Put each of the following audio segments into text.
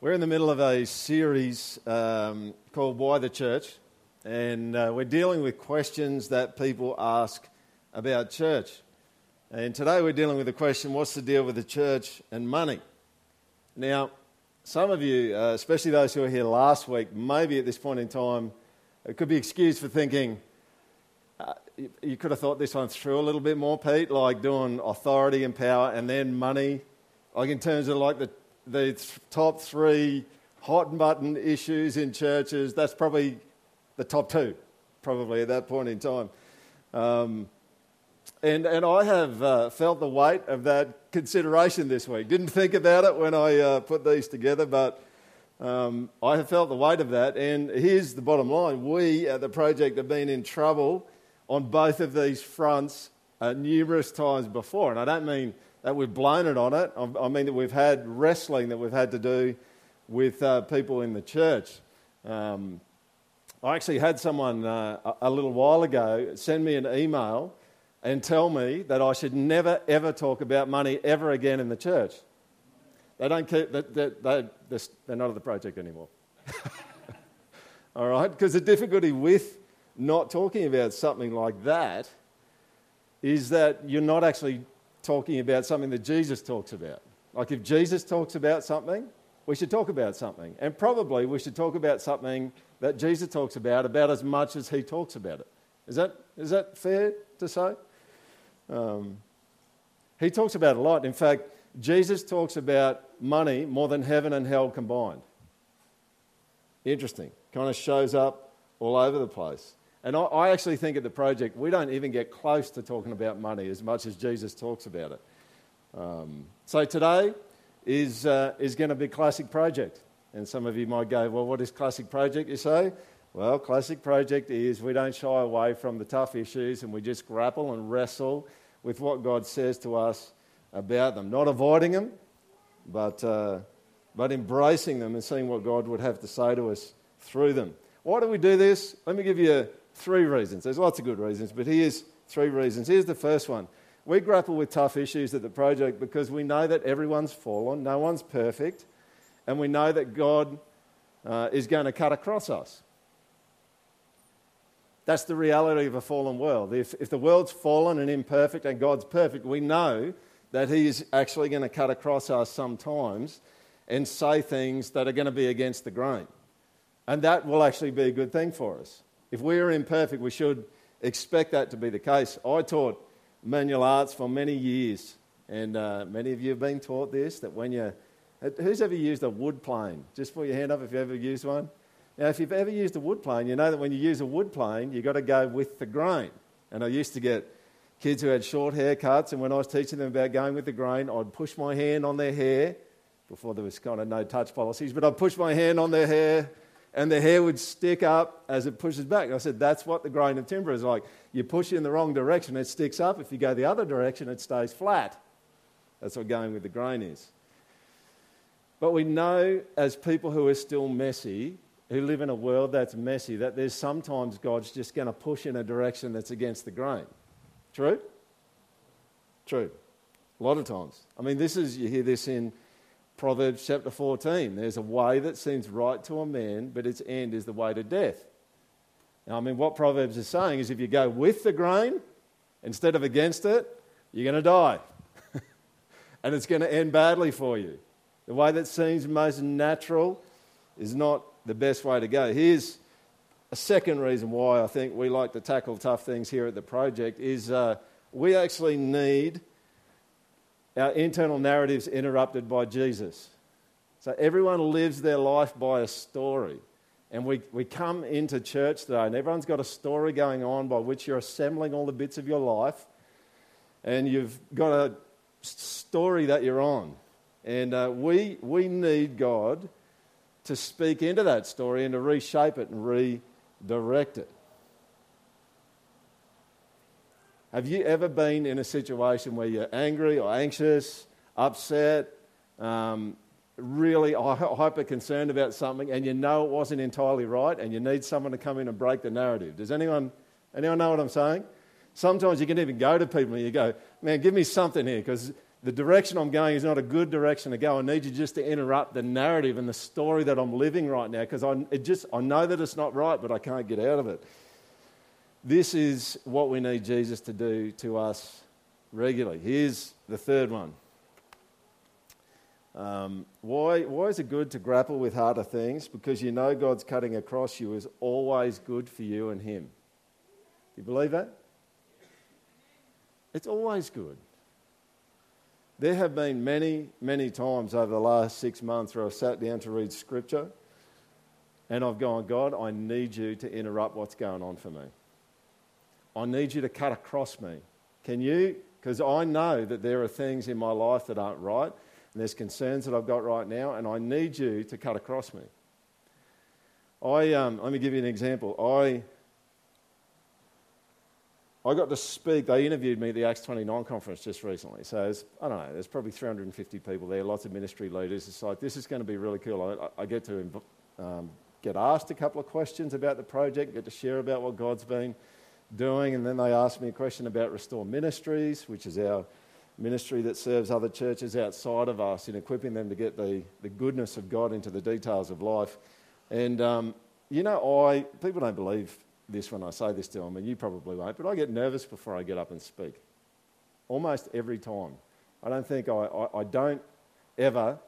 We're in the middle of a series um, called Why the Church, and uh, we're dealing with questions that people ask about church. And today we're dealing with the question what's the deal with the church and money? Now, some of you, uh, especially those who were here last week, maybe at this point in time, it could be excused for thinking, uh, you, you could have thought this one through a little bit more, Pete, like doing authority and power and then money, like in terms of like the the top three hot button issues in churches, that's probably the top two, probably at that point in time. Um, and, and I have uh, felt the weight of that consideration this week. Didn't think about it when I uh, put these together, but um, I have felt the weight of that. And here's the bottom line we at the project have been in trouble on both of these fronts uh, numerous times before. And I don't mean that we've blown it on it. I mean that we've had wrestling that we've had to do with uh, people in the church. Um, I actually had someone uh, a little while ago send me an email and tell me that I should never ever talk about money ever again in the church. They don't keep, they, they, they, they're not at the project anymore. All right? Because the difficulty with not talking about something like that is that you're not actually talking about something that Jesus talks about. Like if Jesus talks about something, we should talk about something. And probably we should talk about something that Jesus talks about about as much as he talks about it. Is that, is that fair to say? Um, he talks about a lot. In fact, Jesus talks about money more than heaven and hell combined. Interesting. Kind of shows up all over the place. And I, I, actually think at the project, we don't even get close to talking about money as much as Jesus talks about it. Um, so today is, uh, is going to be Classic Project. And some of you might go, well, what is Classic Project, you say? Well, Classic Project is we don't shy away from the tough issues and we just grapple and wrestle with what God says to us about them. Not avoiding them, but, uh, but embracing them and seeing what God would have to say to us through them. Why do we do this? Let me give you Three reasons. There's lots of good reasons, but here's three reasons. Here's the first one. We grapple with tough issues at the project because we know that everyone's fallen, no one's perfect, and we know that God uh, is going to cut across us. That's the reality of a fallen world. If, if the world's fallen and imperfect and God's perfect, we know that He is actually going to cut across us sometimes and say things that are going to be against the grain. And that will actually be a good thing for us. If we are imperfect, we should expect that to be the case. I taught manual arts for many years, and uh, many of you have been taught this that when you Who's ever used a wood plane? Just put your hand up if you've ever used one. Now, if you've ever used a wood plane, you know that when you use a wood plane, you've got to go with the grain. And I used to get kids who had short haircuts, and when I was teaching them about going with the grain, I'd push my hand on their hair, before there was kind of no touch policies, but I'd push my hand on their hair and the hair would stick up as it pushes back. I said, that's what the grain of timber is like. You push it in the wrong direction, it sticks up. If you go the other direction, it stays flat. That's what going with the grain is. But we know, as people who are still messy, who live in a world that's messy, that there's sometimes God's just going to push in a direction that's against the grain. True? True. A lot of times. I mean, this is, you hear this in Proverbs chapter 14. There's a way that seems right to a man, but its end is the way to death. Now, I mean, what Proverbs is saying is if you go with the grain instead of against it, you're going to die. and it's going to end badly for you. The way that seems most natural is not the best way to go. Here's a second reason why I think we like to tackle tough things here at the project is uh, we actually need our internal narratives interrupted by Jesus. So everyone lives their life by a story. And we, we come into church today, and everyone's got a story going on by which you're assembling all the bits of your life, and you've got a story that you're on. And uh, we, we need God to speak into that story and to reshape it and redirect it. Have you ever been in a situation where you're angry or anxious, upset, um, really hyper concerned about something, and you know it wasn't entirely right, and you need someone to come in and break the narrative? Does anyone, anyone know what I'm saying? Sometimes you can even go to people and you go, man, give me something here, because the direction I'm going is not a good direction to go. I need you just to interrupt the narrative and the story that I'm living right now because I, just, I know that it's not right, but I can't get out of it. This is what we need Jesus to do to us regularly. Here's the third one. Um, why, why is it good to grapple with harder things? Because you know God's cutting across you is always good for you and Him. Do you believe that? It's always good. There have been many, many times over the last six months where I've sat down to read scripture and I've gone, God, I need you to interrupt what's going on for me. I need you to cut across me. Can you? Because I know that there are things in my life that aren't right, and there's concerns that I've got right now, and I need you to cut across me. I, um, let me give you an example. I I got to speak. They interviewed me at the Acts 29 conference just recently. So I don't know, there's probably 350 people there, lots of ministry leaders. It's like, this is going to be really cool. I, I get to um, get asked a couple of questions about the project, get to share about what God's been doing. And then they asked me a question about Restore Ministries, which is our ministry that serves other churches outside of us in equipping them to get the, the goodness of God into the details of life. And, um, you know, I, people don't believe this when I say this to them, and you probably won't, but I get nervous before I get up and speak. Almost every time. I don't think I, I, I don't ever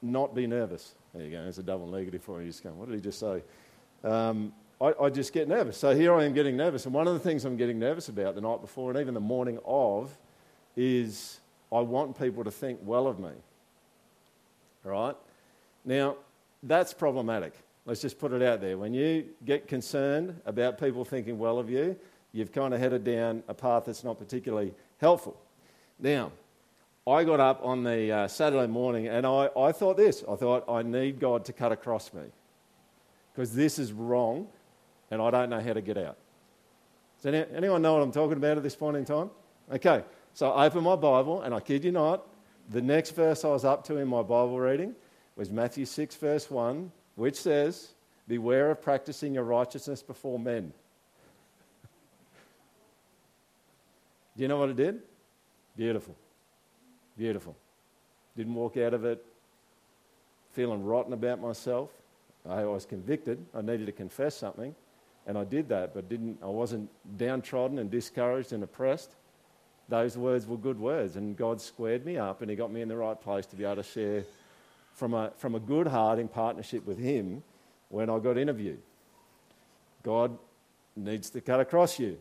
not be nervous. There you go, there's a double negative for you. Just going, what did he just say? Um, I, I, just get nervous. So here I am getting nervous. And one of the things I'm getting nervous about the night before and even the morning of is I want people to think well of me. All right? Now, that's problematic. Let's just put it out there. When you get concerned about people thinking well of you, you've kind of headed down a path that's not particularly helpful. Now, I got up on the uh, Saturday morning and I, I thought this I thought, I need God to cut across me because this is wrong and I don't know how to get out. Does anyone know what I'm talking about at this point in time? Okay, so I opened my Bible and I kid you not, the next verse I was up to in my Bible reading was Matthew 6, verse 1 which says, Beware of practicing your righteousness before men. Do you know what it did? Beautiful. Beautiful. Didn't walk out of it feeling rotten about myself. I was convicted. I needed to confess something, and I did that, but didn't, I wasn't downtrodden and discouraged and oppressed. Those words were good words, and God squared me up and He got me in the right place to be able to share from a, from a good heart in partnership with Him when I got interviewed. God needs to cut across you.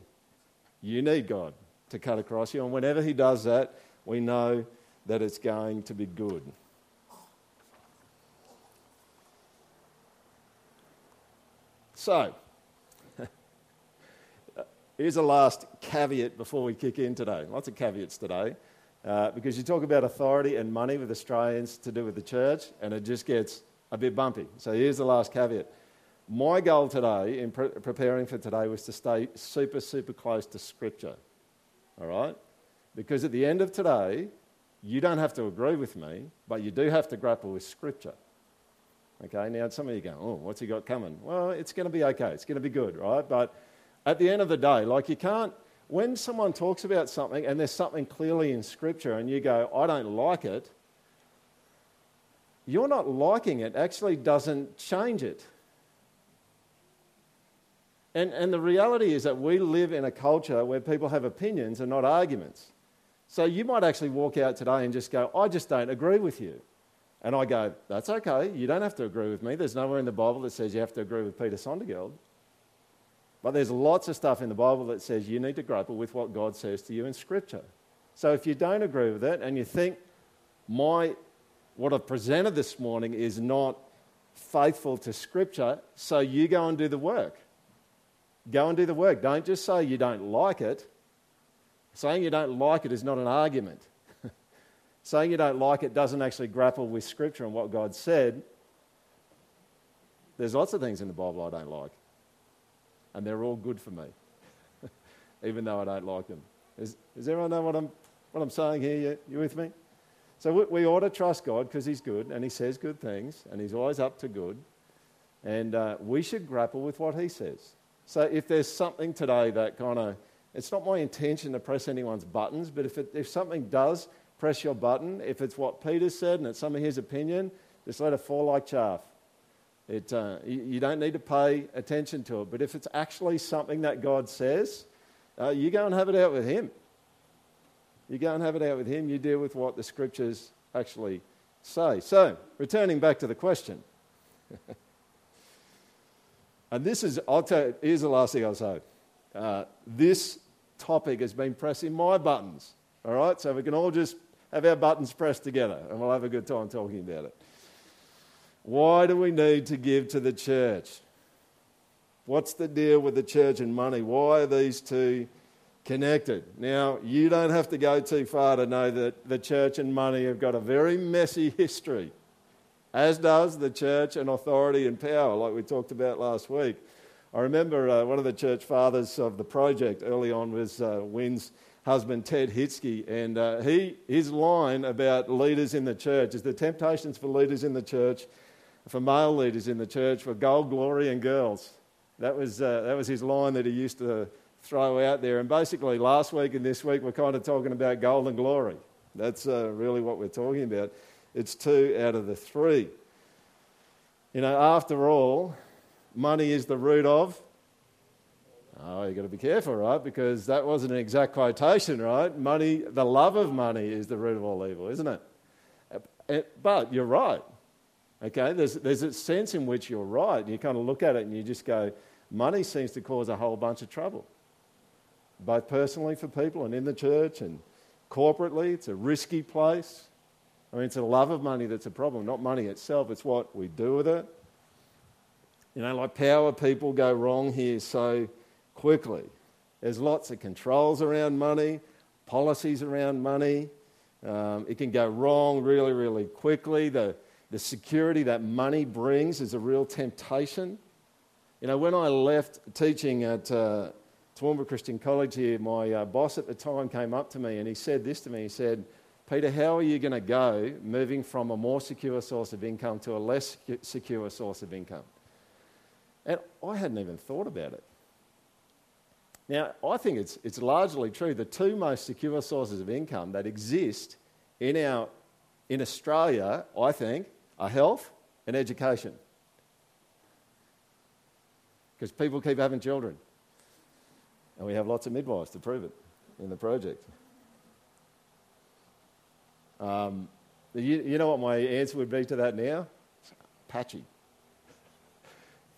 You need God to cut across you. And whenever He does that, we know that it's going to be good. So, here's a last caveat before we kick in today. Lots of caveats today. Uh, because you talk about authority and money with Australians to do with the church, and it just gets a bit bumpy. So here's the last caveat. My goal today, in pre- preparing for today, was to stay super, super close to Scripture. All right? Because at the end of today, you don't have to agree with me, but you do have to grapple with Scripture. Okay, now some of you go, oh, what's he got coming? Well, it's going to be okay. It's going to be good, right? But at the end of the day, like you can't when someone talks about something and there's something clearly in Scripture and you go, I don't like it, you're not liking it actually doesn't change it. And, and the reality is that we live in a culture where people have opinions and not arguments. So you might actually walk out today and just go, I just don't agree with you. And I go, that's okay. You don't have to agree with me. There's nowhere in the Bible that says you have to agree with Peter Sondergaard. But there's lots of stuff in the Bible that says you need to grapple with what God says to you in Scripture. So if you don't agree with it and you think my what I've presented this morning is not faithful to Scripture, so you go and do the work. Go and do the work. Don't just say you don't like it. Saying you don't like it is not an argument. Saying you don't like it doesn't actually grapple with Scripture and what God said. There's lots of things in the Bible I don't like and they're all good for me, even though I don't like them. Is, does everyone know what I'm, what I'm saying here? You, you with me? So we, we ought to trust God because He's good and He says good things and He's always up to good. And uh, we should grapple with what He says. So if there's something today that kind of It's not my intention to press anyone's buttons, but if, it, if something does press your button, if it's what Peter said and it's some of his opinion, just let it fall like chaff. It, uh, you, don't need to pay attention to it. But if it's actually something that God says, uh, you go and have it out with Him. You go and have it out with Him. You deal with what the scriptures actually say. So, returning back to the question. and this is, I'll tell you, here's the last thing I'll say. Uh, this topic has been pressing my buttons. All right? So we can all just have our buttons pressed together and we'll have a good time talking about it. Why do we need to give to the church? What's the deal with the church and money? Why are these two connected? Now, you don't have to go too far to know that the church and money have got a very messy history, as does the church and authority and power, like we talked about last week. I remember uh, one of the church fathers of the project early on was uh, husband, Ted Hitzke, and uh, he, his line about leaders in the church is the temptations for leaders in the church for male leaders in the church were gold, glory, and girls. That was, uh, that was his line that he used to throw out there. And basically, last week and this week, we're kind of talking about gold and glory. That's uh, really what we're talking about. It's two out of the three. You know, after all, money is the root of. Oh, you've got to be careful, right? Because that wasn't an exact quotation, right? Money, the love of money is the root of all evil, isn't it? Uh, but you're right. Okay, there's, there's a sense in which you're right. You kind of look at it and you just go, money seems to cause a whole bunch of trouble, both personally for people and in the church and corporately. It's a risky place. I mean, it's a love of money that's a problem, not money itself, it's what we do with it. You know, like power people go wrong here so quickly. There's lots of controls around money, policies around money. Um, it can go wrong really, really quickly. The, the security that money brings is a real temptation. You know, when I left teaching at uh, Toowoomba Christian College here, my uh, boss at the time came up to me and he said this to me. He said, Peter, how are you going to go moving from a more secure source of income to a less secure source of income? And I hadn't even thought about it. Now, I think it's, it's largely true. The two most secure sources of income that exist in, our, in Australia, I think, are health and education. Because people keep having children. And we have lots of midwives to prove it in the project. Um, you, you know what my answer would be to that now? Patchy.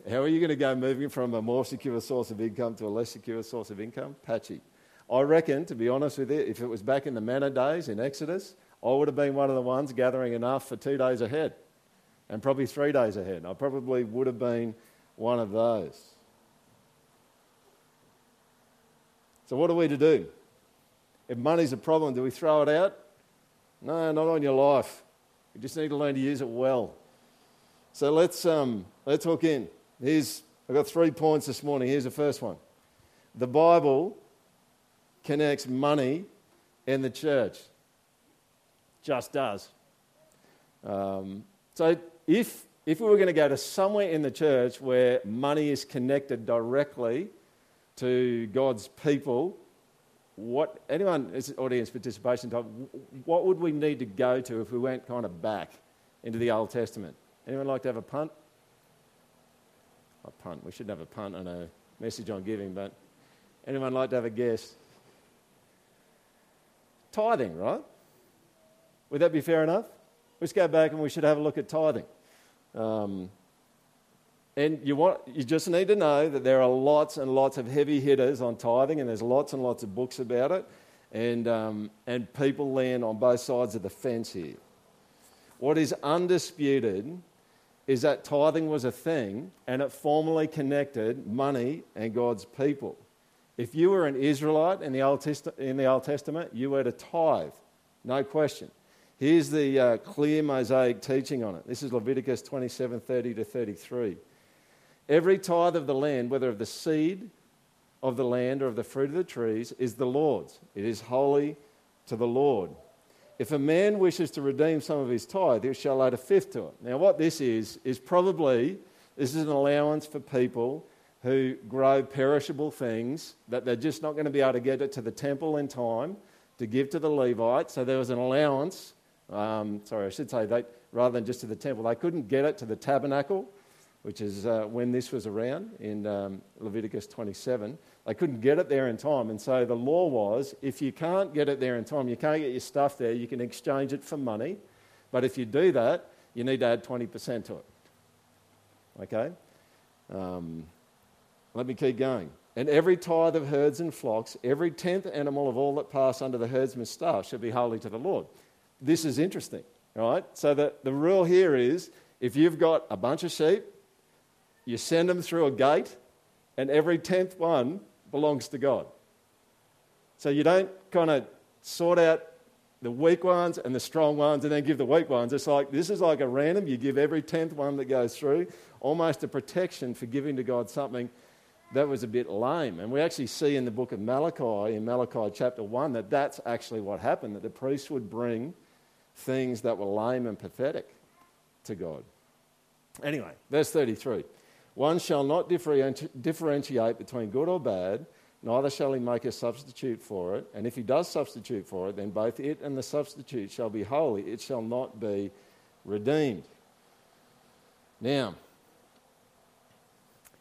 How are you going to go moving from a more secure source of income to a less secure source of income? Patchy. I reckon, to be honest with you, if it was back in the manna days in Exodus, I would have been one of the ones gathering enough for two days ahead and probably three days ahead. I probably would have been one of those. So, what are we to do? If money's a problem, do we throw it out? No, not on your life. You just need to learn to use it well. So let's, um, let's hook in. Here's, I've got three points this morning. Here's the first one The Bible connects money and the church. Just does. Um, so if, if we were going to go to somewhere in the church where money is connected directly to God's people, what anyone is audience participation time, what would we need to go to if we went kind of back into the Old Testament? Anyone like to have a punt? A punt. We shouldn't have a punt on a message on giving, but anyone like to have a guess? Tithing, right? Would that be fair enough? Let's go back and we should have a look at tithing. Um, and you, want, you just need to know that there are lots and lots of heavy hitters on tithing, and there's lots and lots of books about it. And, um, and people land on both sides of the fence here. What is undisputed is that tithing was a thing and it formally connected money and God's people. If you were an Israelite in the Old, Test- in the Old Testament, you were to tithe, no question. Here's the uh, clear Mosaic teaching on it. This is Leviticus 27 30 to 33. Every tithe of the land, whether of the seed of the land or of the fruit of the trees, is the Lord's. It is holy to the Lord. If a man wishes to redeem some of his tithe, he shall add a fifth to it. Now, what this is, is probably this is an allowance for people who grow perishable things that they're just not going to be able to get it to the temple in time to give to the Levites. So there was an allowance. Um, sorry, I should say they, rather than just to the temple, they couldn't get it to the tabernacle, which is uh, when this was around in um, Leviticus 27. They couldn't get it there in time. And so the law was if you can't get it there in time, you can't get your stuff there, you can exchange it for money. But if you do that, you need to add 20% to it. Okay? Um, let me keep going. And every tithe of herds and flocks, every tenth animal of all that pass under the herdsman's staff shall be holy to the Lord. This is interesting, right? So the, the rule here is if you've got a bunch of sheep, you send them through a gate, and every tenth one belongs to God. So you don't kind of sort out the weak ones and the strong ones and then give the weak ones. It's like this is like a random, you give every tenth one that goes through, almost a protection for giving to God something that was a bit lame. And we actually see in the book of Malachi, in Malachi chapter 1, that that's actually what happened, that the priests would bring things that were lame and pathetic to God. Anyway, verse 33 One shall not differentiate between good or bad, neither shall he make a substitute for it. And if he does substitute for it, then both it and the substitute shall be holy, it shall not be redeemed. Now,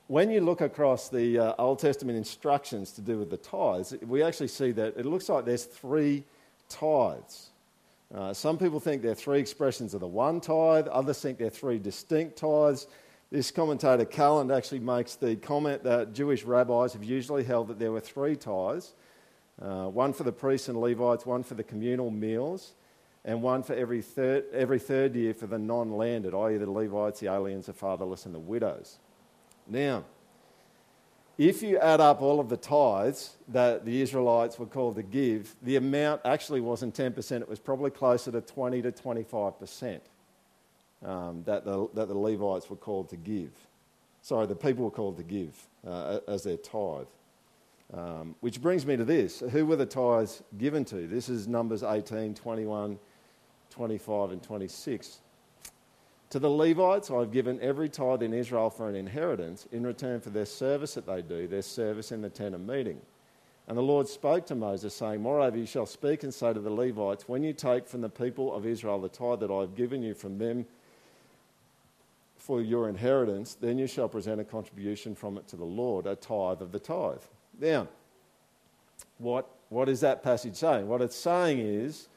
when you look across the uh, Old Testament instructions to do with the tithes, we actually see that it looks like there's three tithes. Uh, some people think they're three expressions of the one tithe, others think they're three distinct tithes. This commentator Calland actually makes the comment that Jewish rabbis have usually held that there were three tithes uh, one for the priests and Levites, one for the communal meals, and one for every third, every third year for the non landed, i.e., the Levites, the aliens, the fatherless, and the widows. Now, if you add up all of the tithes that the Israelites were called to give, the amount actually wasn't 10%, it was probably closer to 20 to 25% um, that, the, that the Levites were called to give. Sorry, the people were called to give uh, as their tithe. Um, which brings me to this who were the tithes given to? This is Numbers 18, 21, 25, and 26. To the Levites, I've given every tithe in Israel for an inheritance in return for their service that they do, their service in the tent of meeting. And the Lord spoke to Moses, saying, Moreover, you shall speak and say to the Levites, When you take from the people of Israel the tithe that I have given you from them for your inheritance, then you shall present a contribution from it to the Lord, a tithe of the tithe. Now, what, what is that passage saying? What it's saying is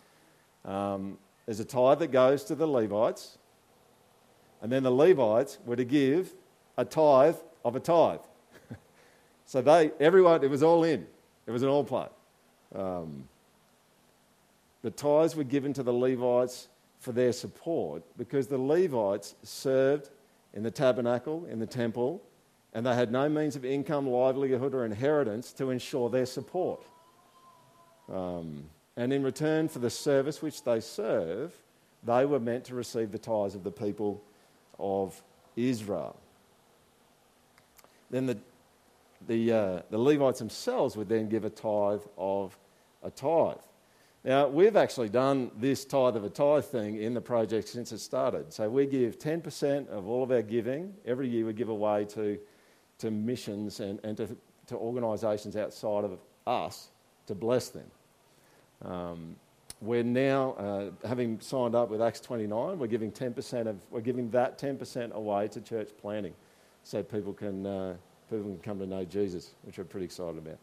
um, there's a tithe that goes to the Levites and then the Levites were to give a tithe of a tithe. so they, everyone, it was all in. It was an all play. Um, the tithes were given to the Levites for their support because the Levites served in the tabernacle, in the temple, and they had no means of income, livelihood, or inheritance to ensure their support. Um, and in return for the service which they serve, they were meant to receive the tithes of the people of Israel. Then the, the, uh, the Levites themselves would then give a tithe of a tithe. Now, we've actually done this tithe of a tithe thing in the project since it started. So we give 10% of all of our giving. Every year we give away to, to missions and, and to, to organisations outside of us to bless them. Um, we're now, uh, having signed up with Acts 29, we're giving 10% of, we're giving that 10% away to church planting so people can, uh, people can come to know Jesus, which we're pretty excited about.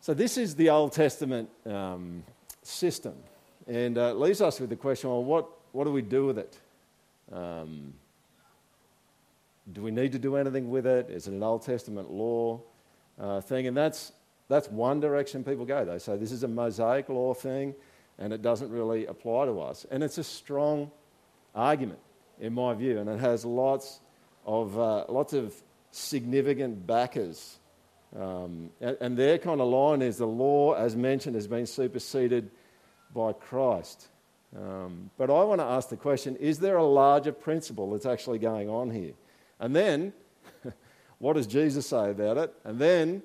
So this is the Old Testament um, system. And uh, it leaves us with the question, well, what, what do we do with it? Um, do we need to do anything with it? Is it an Old Testament law uh, thing? And that's that's one direction people go. They say this is a Mosaic law thing and it doesn't really apply to us. And it's a strong argument, in my view, and it has lots of, uh, lots of significant backers. Um, and, and their kind of line is the law, as mentioned, has been superseded by Christ. Um, but I want to ask the question is there a larger principle that's actually going on here? And then, what does Jesus say about it? And then,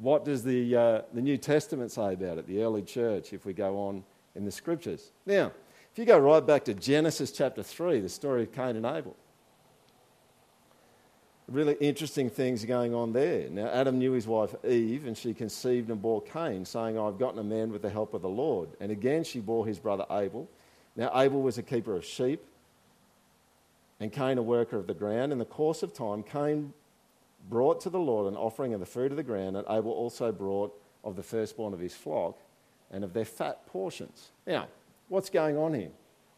what does the, uh, the New Testament say about it, the early church, if we go on in the scriptures? Now, if you go right back to Genesis chapter 3, the story of Cain and Abel. really interesting things going on there. Now, Adam knew his wife Eve, and she conceived and bore Cain, saying, I've gotten a man with the help of the Lord. And again, she bore his brother Abel. Now, Abel was a keeper of sheep, and Cain a worker of the ground. In the course of time, Cain brought to the Lord an offering of the fruit of the ground, and Abel also brought of the firstborn of his flock and of their fat portions. Now, what's going on here?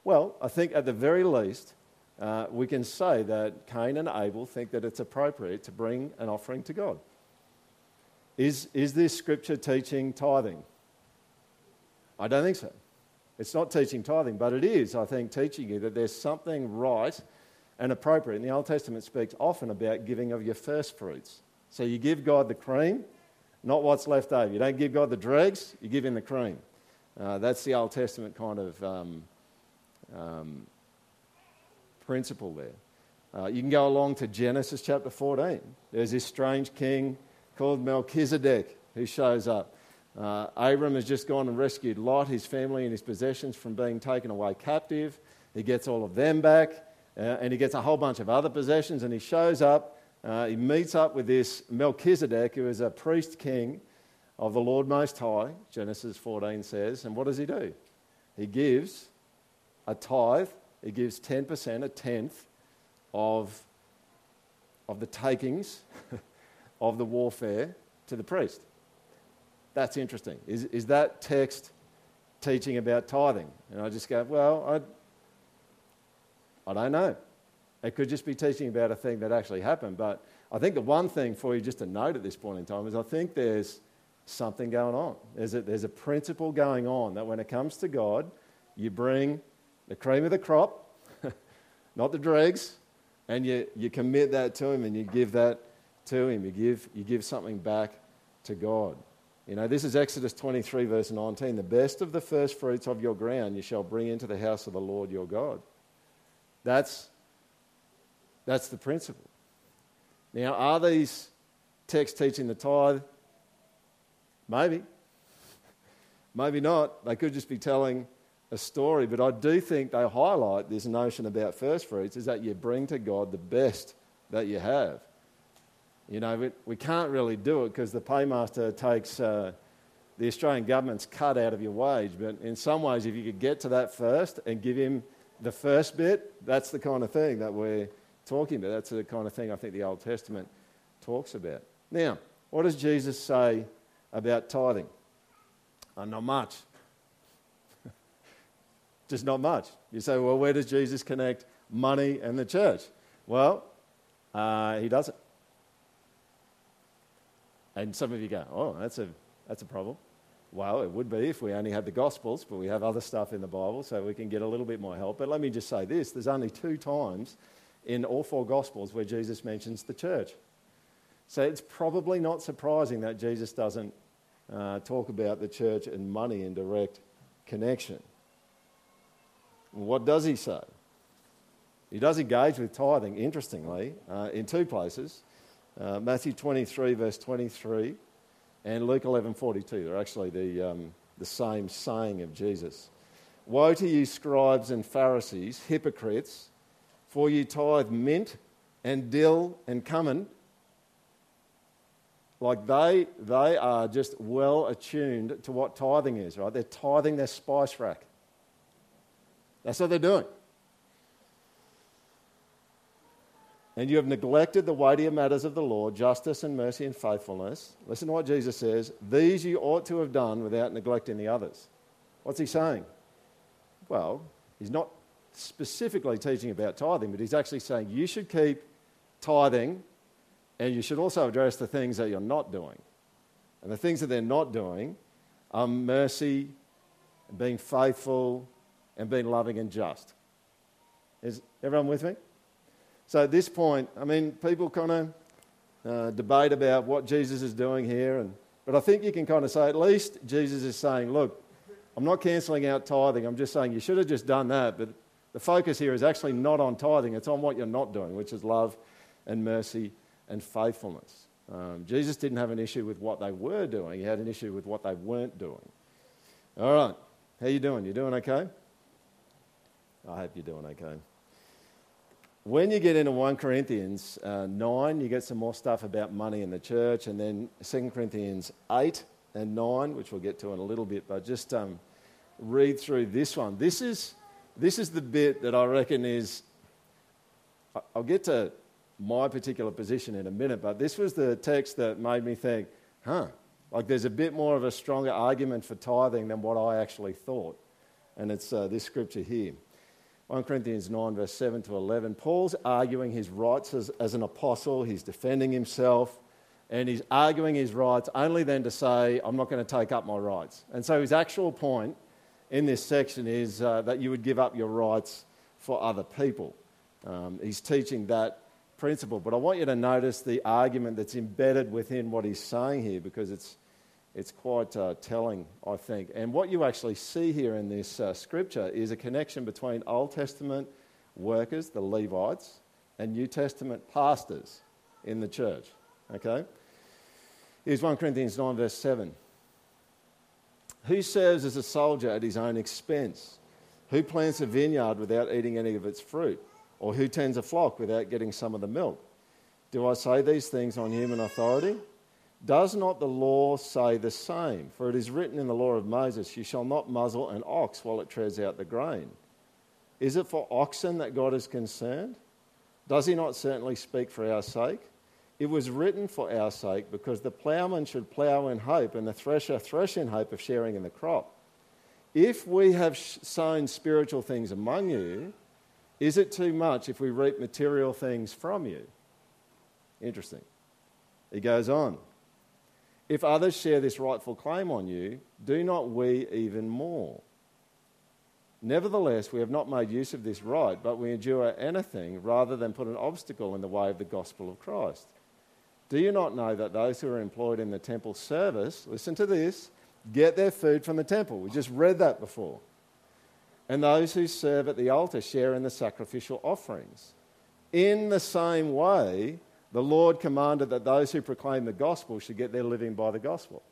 Well, I think at the very least, uh, we can say that Cain and Abel think that it's appropriate to bring an offering to God. Is, is this scripture teaching tithing? I don't think so. It's not teaching tithing, but it is, I think, teaching you that there's something right and appropriate. And the Old Testament speaks often about giving of your first fruits. So you give God the cream, not what's left over. You don't give God the dregs, you give Him the cream. Uh, that's the Old Testament kind of um, um, principle there. Uh, you can go along to Genesis chapter 14. There's this strange king called Melchizedek who shows up. Uh, Abram has just gone and rescued Lot, his family, and his possessions from being taken away captive. He gets all of them back, uh, and he gets a whole bunch of other possessions, and he shows up. Uh, he meets up with this Melchizedek, who is a priest king of the Lord Most High, Genesis 14 says. And what does he do? He gives a tithe, he gives 10%, a tenth of, of the takings of the warfare to the priest. That's interesting. Is, is that text teaching about tithing? And I just go, well, I, I don't know. It could just be teaching about a thing that actually happened. But I think the one thing for you just to note at this point in time is I think there's something going on. There's a, there's a principle going on that when it comes to God, you bring the cream of the crop, not the dregs, and you, you commit that to Him and you give that to Him. You give, you give something back to God. You know, this is Exodus 23, verse 19. The best of the first fruits of your ground you shall bring into the house of the Lord your God. That's, that's the principle. Now, are these texts teaching the tithe? Maybe. Maybe not. They could just be telling a story, but I do think they highlight this notion about first fruits is that you bring to God the best that you have. You know, we, we can't really do it because the paymaster takes uh, the Australian government's cut out of your wage. But in some ways, if you could get to that first and give him the first bit, that's the kind of thing that we're talking about. That's the kind of thing I think the Old Testament talks about. Now, what does Jesus say about tithing? Uh, not much. Just not much. You say, well, where does Jesus connect money and the church? Well, uh, he doesn't. And some of you go, oh, that's a, that's a problem. Well, it would be if we only had the Gospels, but we have other stuff in the Bible, so we can get a little bit more help. But let me just say this there's only two times in all four Gospels where Jesus mentions the church. So it's probably not surprising that Jesus doesn't uh, talk about the church and money in direct connection. What does he say? He does engage with tithing, interestingly, uh, in two places. Uh, Matthew 23, verse 23, and Luke 11:42. They're actually the, um, the same saying of Jesus. Woe to you, scribes and Pharisees, hypocrites, for you tithe mint and dill and cumin. Like they, they are just well attuned to what tithing is, right? They're tithing their spice rack. That's what they're doing. And you have neglected the weightier matters of the law, justice and mercy and faithfulness. Listen to what Jesus says. These you ought to have done without neglecting the others. What's he saying? Well, he's not specifically teaching about tithing, but he's actually saying you should keep tithing and you should also address the things that you're not doing. And the things that they're not doing are mercy, and being faithful, and being loving and just. Is everyone with me? So at this point, I mean, people kind of uh, debate about what Jesus is doing here, and, but I think you can kind of say at least Jesus is saying, look, I'm not cancelling out tithing. I'm just saying you should have just done that. But the focus here is actually not on tithing, it's on what you're not doing, which is love and mercy and faithfulness. Um, Jesus didn't have an issue with what they were doing, he had an issue with what they weren't doing. All right, how you doing? You doing okay? I hope you're doing okay. When you get into 1 Corinthians uh, 9, you get some more stuff about money in the church, and then 2 Corinthians 8 and 9, which we'll get to in a little bit, but just um, read through this one. This is, this is the bit that I reckon is, I'll get to my particular position in a minute, but this was the text that made me think, huh, like there's a bit more of a stronger argument for tithing than what I actually thought. And it's uh, this scripture here. 1 Corinthians 9, verse 7 to 11. Paul's arguing his rights as, as an apostle, he's defending himself, and he's arguing his rights only then to say, I'm not going to take up my rights. And so his actual point in this section is uh, that you would give up your rights for other people. Um, he's teaching that principle. But I want you to notice the argument that's embedded within what he's saying here because it's, it's quite uh, telling, I think. And what you actually see here in this uh, scripture is a connection between Old Testament workers, the Levites, and New Testament pastors in the church. Okay? Here's 1 Corinthians 9, verse 7. Who serves as a soldier at his own expense? Who plants a vineyard without eating any of its fruit? Or who tends a flock without getting some of the milk? Do I say these things on human authority? Does not the law say the same? For it is written in the law of Moses, You shall not muzzle an ox while it treads out the grain. Is it for oxen that God is concerned? Does he not certainly speak for our sake? It was written for our sake because the ploughman should plough in hope and the thresher thresh in hope of sharing in the crop. If we have sown spiritual things among you, is it too much if we reap material things from you? Interesting. He goes on. If others share this rightful claim on you, do not we even more? Nevertheless, we have not made use of this right, but we endure anything rather than put an obstacle in the way of the gospel of Christ. Do you not know that those who are employed in the temple service, listen to this, get their food from the temple? We just read that before. And those who serve at the altar share in the sacrificial offerings. In the same way, the Lord commanded that those who proclaim the gospel should get their living by the gospel.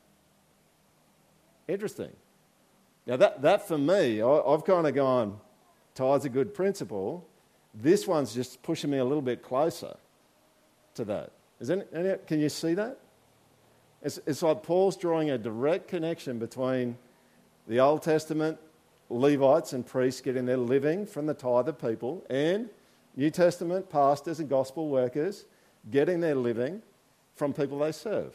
Interesting. Now, that, that for me, I, have kind of gone, tithe's a good principle. This one's just pushing me a little bit closer to that. Is any, any, can you see that? It's, it's like Paul's drawing a direct connection between the Old Testament Levites and priests getting their living from the tithe of people and New Testament pastors and gospel workers getting their living from people they serve.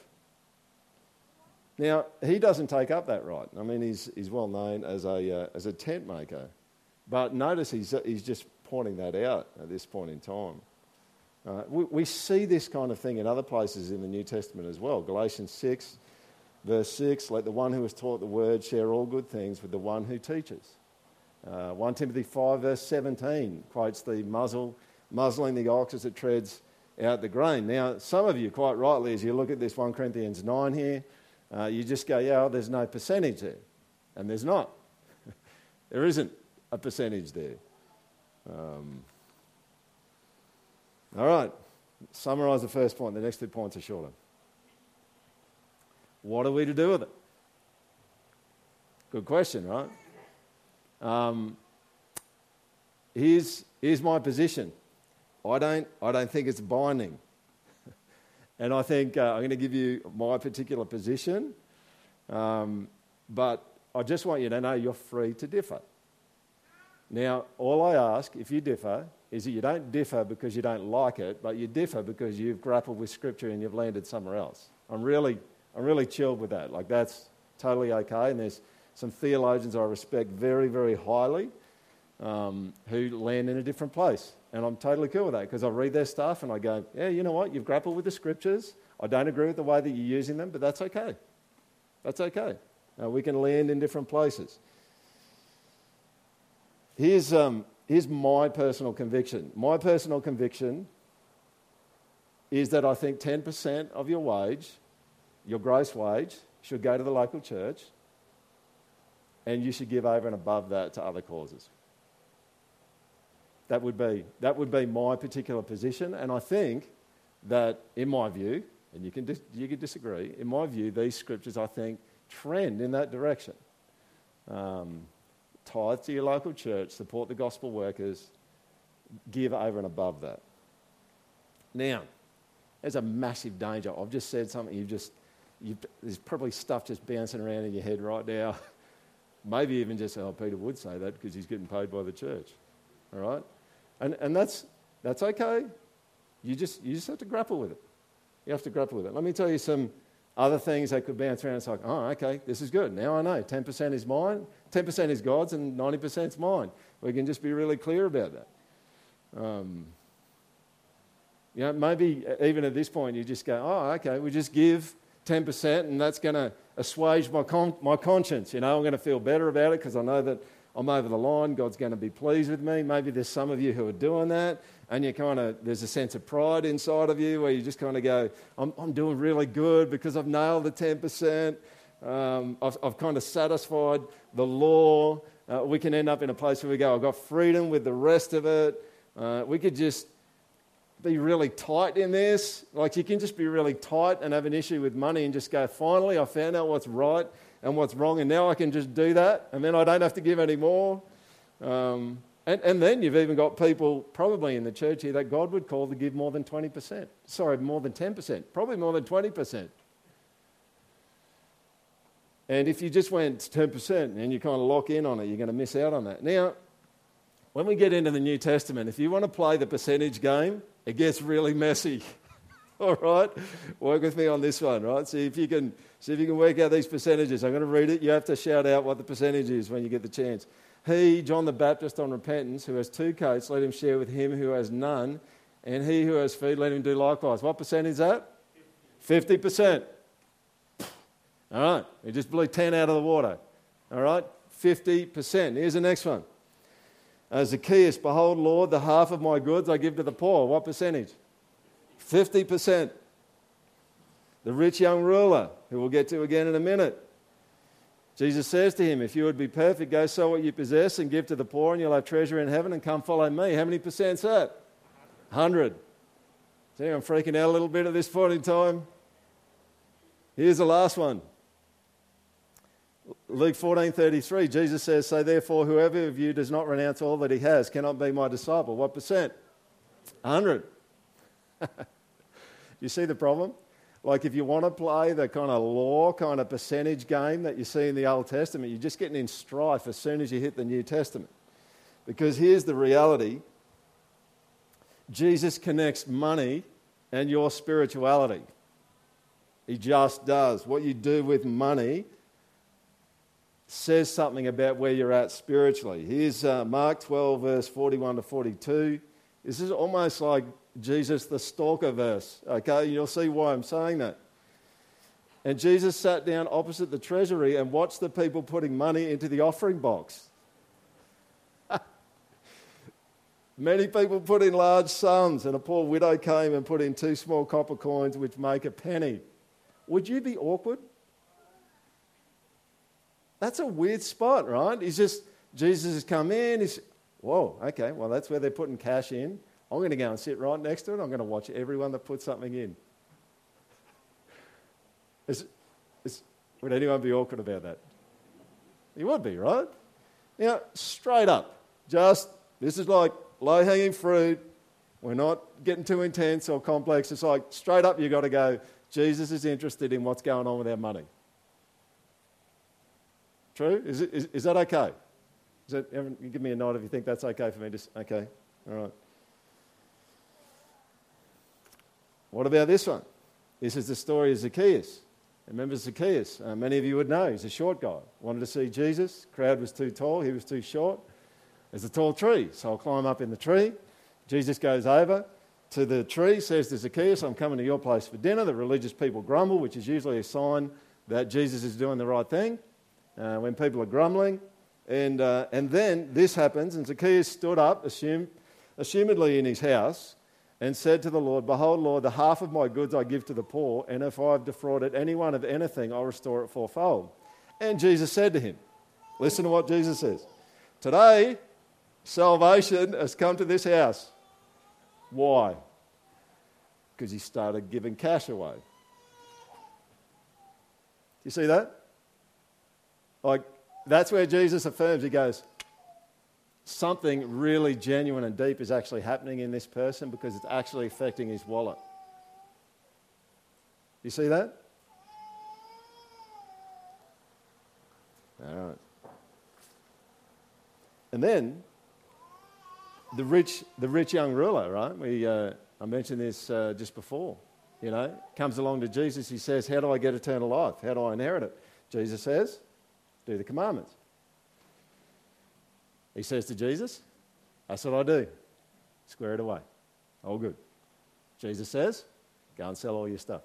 Now, he doesn't take up that right. I mean, he's, he's well known as a, uh, as a tent maker. But notice he's, he's just pointing that out at this point in time. Uh, we, we see this kind of thing in other places in the New Testament as well. Galatians 6, verse 6 let the one who has taught the word share all good things with the one who teaches. Uh, 1 Timothy 5, verse 17 quotes the muzzle, muzzling the ox as it treads out the grain. Now, some of you, quite rightly, as you look at this 1 Corinthians 9 here, uh, you just go, yeah, well, there's no percentage there. And there's not. there isn't a percentage there. Um, all right, summarise the first point. The next two points are shorter. What are we to do with it? Good question, right? Um, here's, here's my position. I don't, I don't think it's binding. and I think uh, I'm going to give you my particular position, um, but I just want you to know you're free to differ. Now, all I ask, if you differ, is that you don't differ because you don't like it, but you differ because you've grappled with Scripture and you've landed somewhere else. I'm really, I'm really chilled with that. Like, that's totally okay. And there's some theologians I respect very, very highly um, who land in a different place. And I'm totally cool with that because I read their stuff and I go, yeah, you know what? You've grappled with the scriptures. I don't agree with the way that you're using them, but that's okay. That's okay. We can land in different places. Here's, um, here's my personal conviction. My personal conviction is that I think 10% of your wage, your gross wage, should go to the local church, and you should give over and above that to other causes. That would be, that would be my particular position. And I think that, in my view, and you can, dis- you can disagree, in my view, these scriptures, I think, trend in that direction. Um, tithe to your local church, support the gospel workers, give over and above that. Now, there's a massive danger. I've just said something you've just, you've, there's probably stuff just bouncing around in your head right now. Maybe even just, oh, Peter would say that because he's getting paid by the church. All right? And, and that's, that's okay. You just, you just have to grapple with it. You have to grapple with it. Let me tell you some other things that could bounce around. It's like, oh, okay, this is good. Now I know 10% is mine, 10% is God's, and 90% is mine. We can just be really clear about that. Um, you know, maybe even at this point you just go, oh, okay, we just give 10% and that's going to assuage my, con- my conscience. You know, I'm going to feel better about it because I know that I'm over the line. God's going to be pleased with me. Maybe there's some of you who are doing that and you kind of, there's a sense of pride inside of you where you just kind of go, I'm, I'm doing really good because I've nailed the 10%. Um, I've, I've kind of satisfied the law. Uh, we can end up in a place where we go, I've got freedom with the rest of it. Uh, we could just be really tight in this. Like you can just be really tight and have an issue with money and just go, finally, I found out what's right and what's wrong, and now I can just do that, and then I don't have to give any more. Um, and, and then you've even got people probably in the church here that God would call to give more than 20%. Sorry, more than 10%, probably more than 20%. And if you just went 10% and you kind of lock in on it, you're going to miss out on that. Now, when we get into the New Testament, if you want to play the percentage game, it gets really messy. All right? Work with me on this one, right? See if you can see if you can work out these percentages. I'm going to read it. You have to shout out what the percentage is when you get the chance. He, John the Baptist on repentance, who has two coats, let him share with him who has none, and he who has food, let him do likewise. What percent is that? 50%. All right, we just blew 10 out of the water. All right, 50%. Here's the next one. Zacchaeus, behold, Lord, the half of my goods I give to the poor. What percentage? 50%. The rich young ruler, who we'll get to again in a minute. Jesus says to him, If you would be perfect, go sell what you possess and give to the poor, and you'll have treasure in heaven, and come follow me. How many percent's that? 100. See, I'm freaking out a little bit at this point in time. Here's the last one. Luke 14:33, Jesus says, "So therefore, whoever of you does not renounce all that he has cannot be my disciple." What percent? 100. you see the problem? Like if you want to play the kind of law kind of percentage game that you see in the Old Testament, you're just getting in strife as soon as you hit the New Testament. Because here's the reality Jesus connects money and your spirituality. He just does. What you do with money says something about where you're at spiritually. Here's uh, Mark 12, verse 41 to 42. This is almost like Jesus the stalker verse. Okay, you'll see why I'm saying that. And Jesus sat down opposite the treasury and watched the people putting money into the offering box. Many people put in large sums, and a poor widow came and put in two small copper coins, which make a penny. Would you be awkward? That's a weird spot, right? He's just, Jesus has come in. He's, whoa, okay, well, that's where they're putting cash in. I'm going to go and sit right next to it. I'm going to watch everyone that puts something in. Is, is, would anyone be awkward about that? You would be, right? You straight up, just this is like low hanging fruit. We're not getting too intense or complex. It's like straight up, you've got to go, Jesus is interested in what's going on with our money. True? Is, it, is, is that okay? Is that, give me a nod if you think that's okay for me. Just, okay, all right. What about this one? This is the story of Zacchaeus. Remember Zacchaeus? Uh, many of you would know. He's a short guy. Wanted to see Jesus. Crowd was too tall. He was too short. There's a tall tree, so I'll climb up in the tree. Jesus goes over to the tree, says to Zacchaeus, I'm coming to your place for dinner. The religious people grumble, which is usually a sign that Jesus is doing the right thing uh, when people are grumbling. And, uh, and then this happens, and Zacchaeus stood up, assumed, assumedly in his house, and said to the Lord, Behold, Lord, the half of my goods I give to the poor, and if I've defrauded anyone of anything, I'll restore it fourfold. And Jesus said to him, Listen to what Jesus says. Today, salvation has come to this house. Why? Because he started giving cash away. You see that? Like, that's where Jesus affirms. He goes, something really genuine and deep is actually happening in this person because it's actually affecting his wallet. You see that? All right. And then the rich, the rich young ruler, right? We, uh, I mentioned this uh, just before. You know, comes along to Jesus. He says, "How do I get eternal life? How do I inherit it?" Jesus says, "Do the commandments." He says to Jesus, That's what I do. Square it away. All good. Jesus says, Go and sell all your stuff.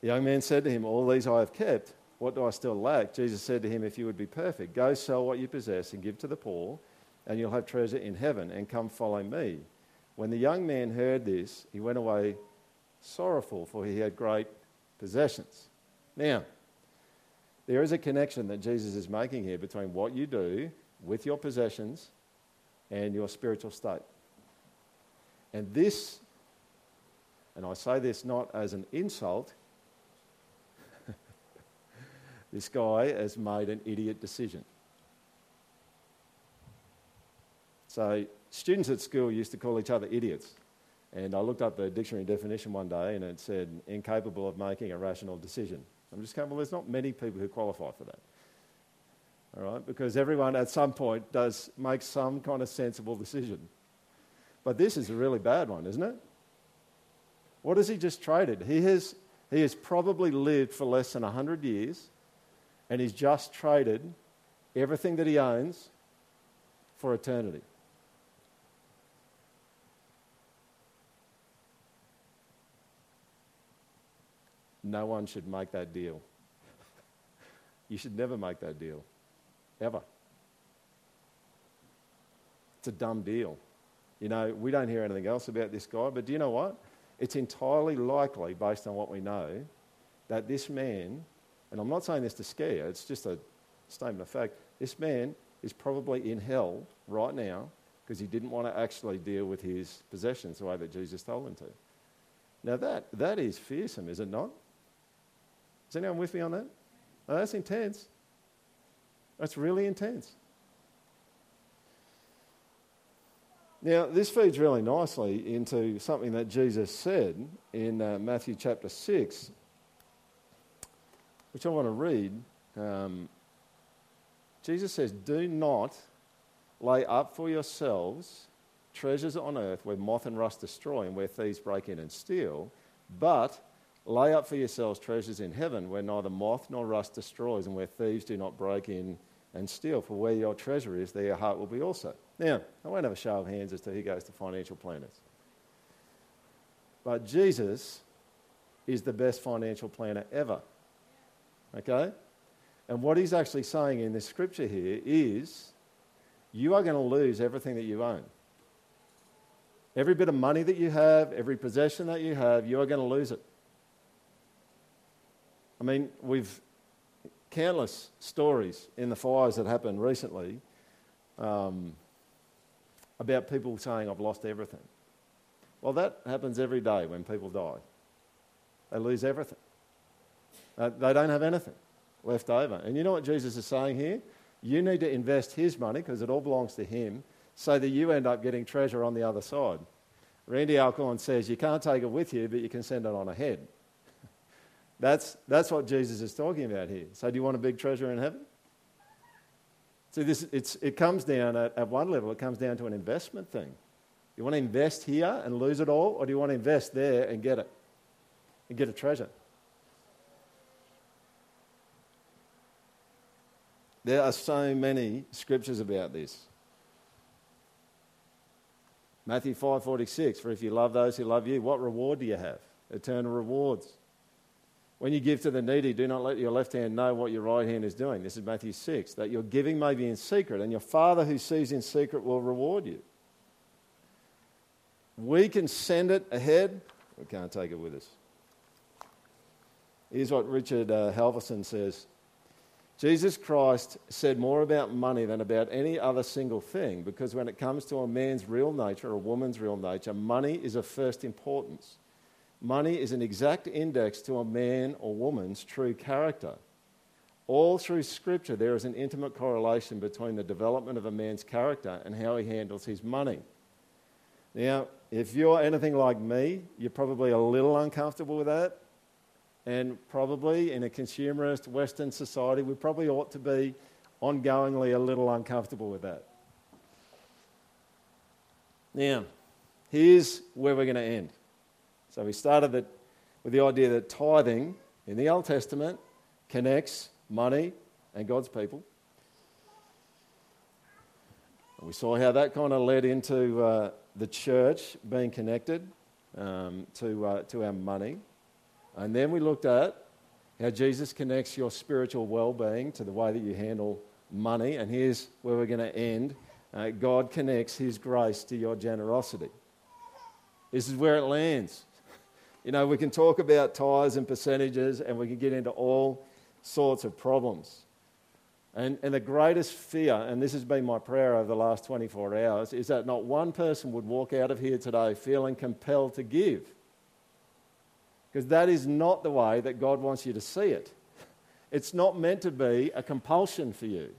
The young man said to him, All these I have kept. What do I still lack? Jesus said to him, If you would be perfect, go sell what you possess and give to the poor, and you'll have treasure in heaven, and come follow me. When the young man heard this, he went away sorrowful, for he had great possessions. Now, there is a connection that Jesus is making here between what you do with your possessions and your spiritual state. And this, and I say this not as an insult, this guy has made an idiot decision. So, students at school used to call each other idiots. And I looked up the dictionary definition one day and it said incapable of making a rational decision. I'm just going, well, there's not many people who qualify for that. All right? Because everyone at some point does make some kind of sensible decision. But this is a really bad one, isn't it? What has he just traded? He has, he has probably lived for less than 100 years and he's just traded everything that he owns for eternity. No one should make that deal. you should never make that deal, ever. It's a dumb deal. You know, we don't hear anything else about this guy, but do you know what? It's entirely likely, based on what we know, that this man, and I'm not saying this to scare you, it's just a statement of fact, this man is probably in hell right now because he didn't want to actually deal with his possessions the way that Jesus told him to. Now, that, that is fearsome, is it not? Is anyone with me on that? That's intense. That's really intense. Now, this feeds really nicely into something that Jesus said in uh, Matthew chapter 6, which I want to read. Um, Jesus says, Do not lay up for yourselves treasures on earth where moth and rust destroy and where thieves break in and steal, but Lay up for yourselves treasures in heaven where neither moth nor rust destroys and where thieves do not break in and steal. For where your treasure is, there your heart will be also. Now, I won't have a show of hands as to who goes to financial planners. But Jesus is the best financial planner ever. Okay? And what he's actually saying in this scripture here is you are going to lose everything that you own. Every bit of money that you have, every possession that you have, you are going to lose it. I mean, we've countless stories in the fires that happened recently um, about people saying, I've lost everything. Well, that happens every day when people die. They lose everything. Uh, they don't have anything left over. And you know what Jesus is saying here? You need to invest his money because it all belongs to him so that you end up getting treasure on the other side. Randy Alcorn says you can't take it with you, but you can send it on ahead. That's, that's what Jesus is talking about here. So, do you want a big treasure in heaven? See, this, it's, it comes down at, at one level, it comes down to an investment thing. You want to invest here and lose it all, or do you want to invest there and get it? And get a treasure? There are so many scriptures about this. Matthew 5:46 for if you love those who love you what reward do you have eternal rewards when you give to the needy, do not let your left hand know what your right hand is doing. This is Matthew 6. That your giving may be in secret, and your Father who sees in secret will reward you. We can send it ahead, we can't take it with us. Here's what Richard uh, Halverson says Jesus Christ said more about money than about any other single thing because when it comes to a man's real nature or a woman's real nature, money is of first importance. Money is an exact index to a man or woman's true character. All through Scripture, there is an intimate correlation between the development of a man's character and how he handles his money. Now, if you're anything like me, you're probably a little uncomfortable with that. And probably in a consumerist Western society, we probably ought to be ongoingly a little uncomfortable with that. Now, here's where we're going to end. So we started with the idea that tithing in the Old Testament connects money and God's people. And we saw how that kind of led into uh, the church being connected um, to, uh, to our money. And then we looked at how Jesus connects your spiritual well being to the way that you handle money. And here's where we're going to end uh, God connects His grace to your generosity. This is where it lands. You know, we can talk about tithes and percentages, and we can get into all sorts of problems. And, and the greatest fear, and this has been my prayer over the last 24 hours, is that not one person would walk out of here today feeling compelled to give. Because that is not the way that God wants you to see it. It's not meant to be a compulsion for you.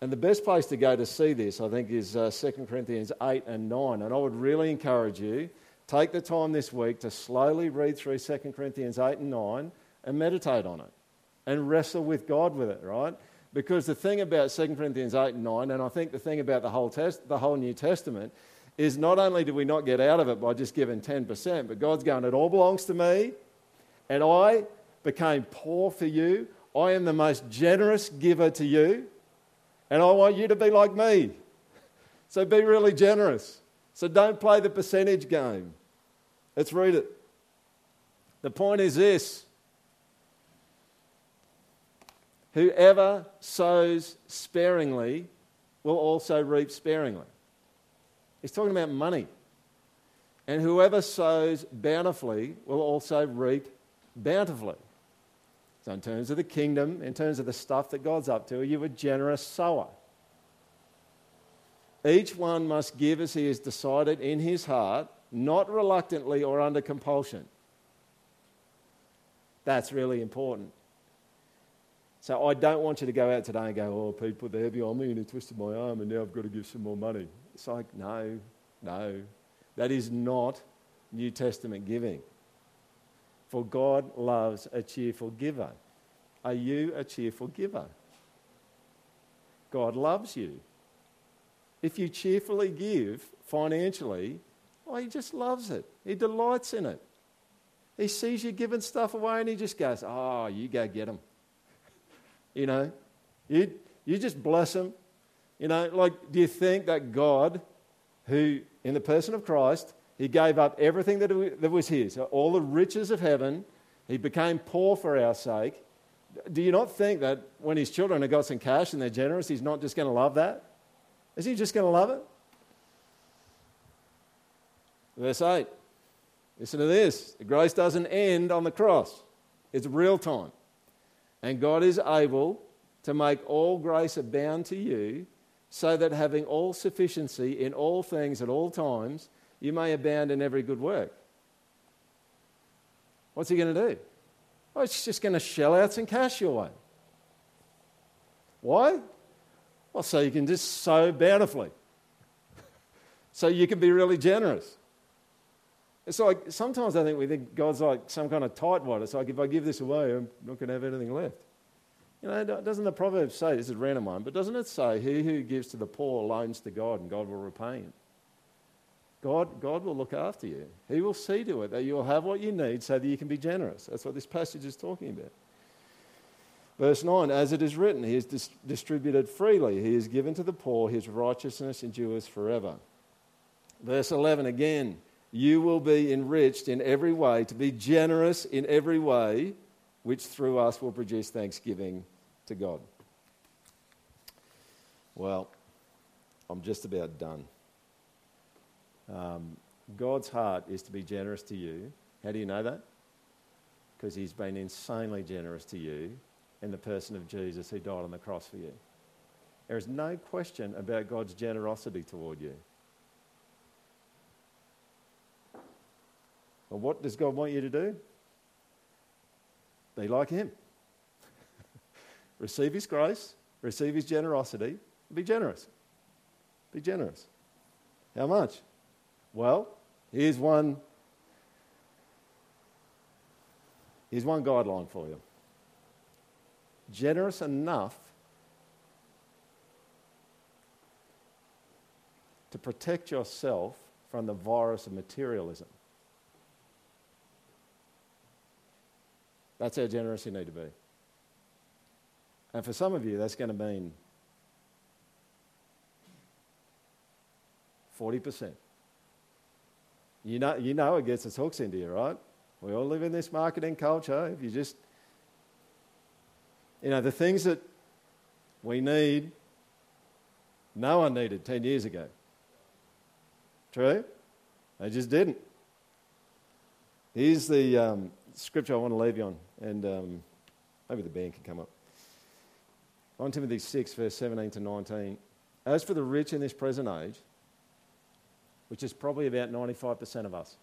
And the best place to go to see this, I think, is uh, 2 Corinthians 8 and 9. And I would really encourage you, take the time this week to slowly read through 2 Corinthians 8 and 9 and meditate on it and wrestle with God with it, right? Because the thing about 2 Corinthians 8 and 9, and I think the thing about the whole, test, the whole New Testament, is not only do we not get out of it by just giving 10%, but God's going, it all belongs to me, and I became poor for you. I am the most generous giver to you. And I want you to be like me. So be really generous. So don't play the percentage game. Let's read it. The point is this Whoever sows sparingly will also reap sparingly. He's talking about money. And whoever sows bountifully will also reap bountifully. So, in terms of the kingdom, in terms of the stuff that God's up to, are you a generous sower? Each one must give as he has decided in his heart, not reluctantly or under compulsion. That's really important. So I don't want you to go out today and go, oh, people there behind me and he twisted my arm and now I've got to give some more money. It's like, no, no. That is not New Testament giving. For God loves a cheerful giver. Are you a cheerful giver? God loves you. If you cheerfully give financially, oh, He just loves it. He delights in it. He sees you giving stuff away and He just goes, oh, you go get them. you know, you, you just bless them. You know, like, do you think that God, who, in the person of Christ, he gave up everything that, that was his, all the riches of heaven. He became poor for our sake. Do you not think that when his children have got some cash and they're generous, he's not just going to love that? Is he just going to love it? Verse 8. Listen to this. The grace doesn't end on the cross, it's real time. And God is able to make all grace abound to you, so that having all sufficiency in all things at all times, you may abound in every good work. What's he going to do? Oh, he's just going to shell out some cash your way. Why? Well, so you can just sow bountifully. so you can be really generous. It's like sometimes I think we think God's like some kind of tightwad. It's like if I give this away, I'm not going to have anything left. You know, doesn't the proverb say, this is random one, but doesn't it say, he who gives to the poor loans to God and God will repay him? God, God will look after you. He will see to it that you'll have what you need so that you can be generous. That's what this passage is talking about. Verse 9 As it is written, He has dis- distributed freely, He has given to the poor, His righteousness endures forever. Verse 11 again, You will be enriched in every way, to be generous in every way, which through us will produce thanksgiving to God. Well, I'm just about done. Um, God's heart is to be generous to you. How do you know that? Because he's been insanely generous to you in the person of Jesus who died on the cross for you. There is no question about God's generosity toward you. Well, what does God want you to do? Be like him. receive His grace, receive His generosity, be generous. Be generous. How much? Well, here's one. Here's one guideline for you. Generous enough to protect yourself from the virus of materialism. That's how generous you need to be. And for some of you, that's going to mean 40%. You know, you know it gets its hooks into you, right? We all live in this marketing culture. If you just, you know, the things that we need, no one needed 10 years ago. True? They just didn't. Here's the um, scripture I want to leave you on, and um, maybe the band can come up. 1 Timothy 6, verse 17 to 19. As for the rich in this present age, which is probably about 95% of us,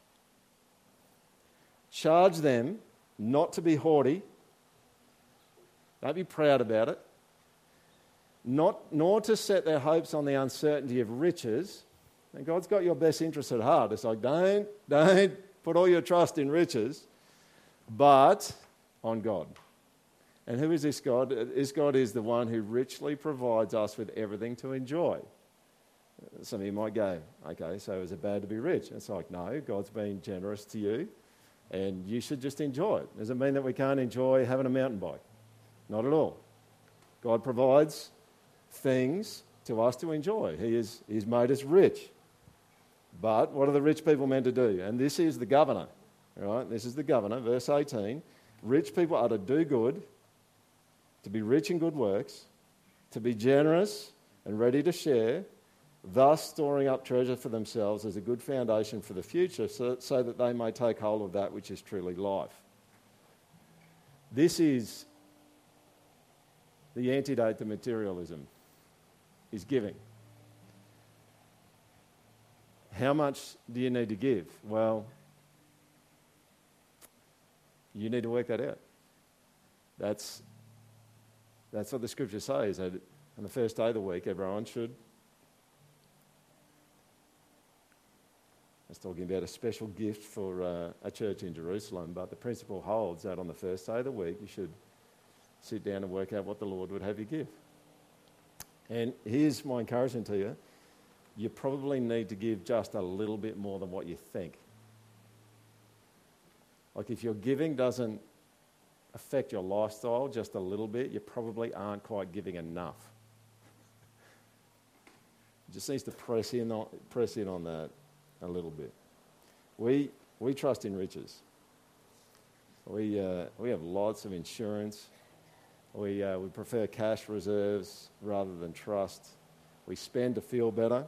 charge them not to be haughty, don't be proud about it, not, nor to set their hopes on the uncertainty of riches. And God's got your best interests at heart. It's like, don't, don't put all your trust in riches, but on God. And who is this God? This God is the one who richly provides us with everything to enjoy. Some of you might go, okay, so is it bad to be rich? It's like, no, God's been generous to you, and you should just enjoy it. Does it mean that we can't enjoy having a mountain bike? Not at all. God provides things to us to enjoy. He is, he's made us rich. But what are the rich people meant to do? And this is the governor, right? This is the governor, verse 18. Rich people are to do good, to be rich in good works, to be generous and ready to share, thus storing up treasure for themselves as a good foundation for the future, so, so that they may take hold of that which is truly life. This is the antidote to materialism, is giving. How much do you need to give? Well, you need to work that out. That's, that's what the scripture says. That on the first day of the week, everyone should. I was talking about a special gift for uh, a church in Jerusalem, but the principle holds that on the first day of the week, you should sit down and work out what the Lord would have you give. And here's my encouragement to you you probably need to give just a little bit more than what you think. Like if your giving doesn't affect your lifestyle just a little bit, you probably aren't quite giving enough. It just needs to press in on, press in on that a little bit. We, we trust in riches. We, uh, we have lots of insurance. We, uh, we prefer cash reserves rather than trust. We spend to feel better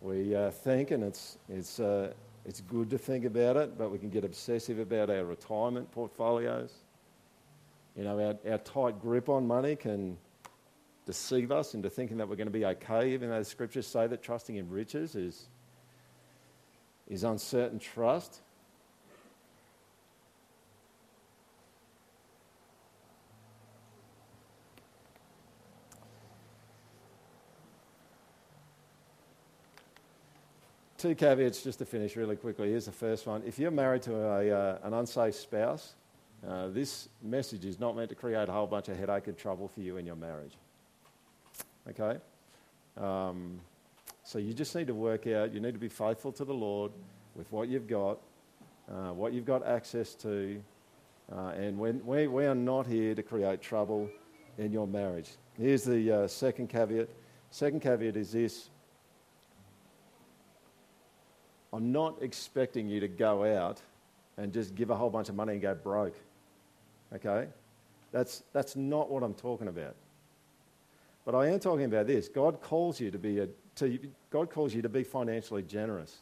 we uh, think, and it's, it's, uh, it's good to think about it, but we can get obsessive about our retirement portfolios. You know, our, our tight grip on money can deceive us into thinking that we're going to be okay, even though the scriptures say that trusting in riches is, is uncertain trust. Two caveats just to finish really quickly. Here's the first one. If you're married to a, uh, an unsafe spouse, uh, this message is not meant to create a whole bunch of headache and trouble for you in your marriage. Okay? Um, so you just need to work out, you need to be faithful to the Lord with what you've got, uh, what you've got access to, uh, and when, we, we are not here to create trouble in your marriage. Here's the uh, second caveat. Second caveat is this I'm not expecting you to go out and just give a whole bunch of money and go broke. Okay? That's, that's not what I'm talking about. But I am talking about this. God calls you to be a, to, God calls you to be financially generous.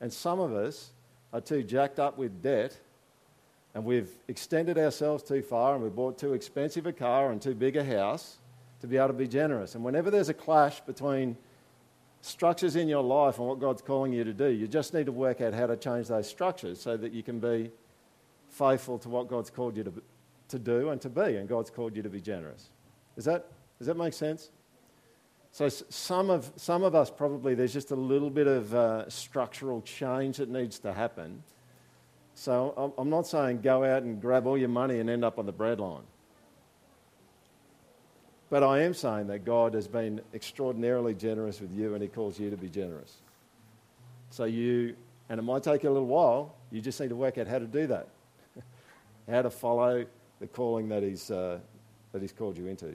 And some of us are too jacked up with debt and we've extended ourselves too far and we've bought too expensive a car and too big a house to be able to be generous. And whenever there's a clash between structures in your life and what God's calling you to do. You just need to work out how to change those structures so that you can be faithful to what God's called you to, to do and to be, and God's called you to be generous. Does that, does that make sense? So some of, some of us probably, there's just a little bit of uh, structural change that needs to happen. So I'm not saying go out and grab all your money and end up on the breadline. But I am saying that God has been extraordinarily generous with you and He calls you to be generous. So you, and it might take you a little while, you just need to work out how to do that, how to follow the calling that He's, uh, that he's called you into.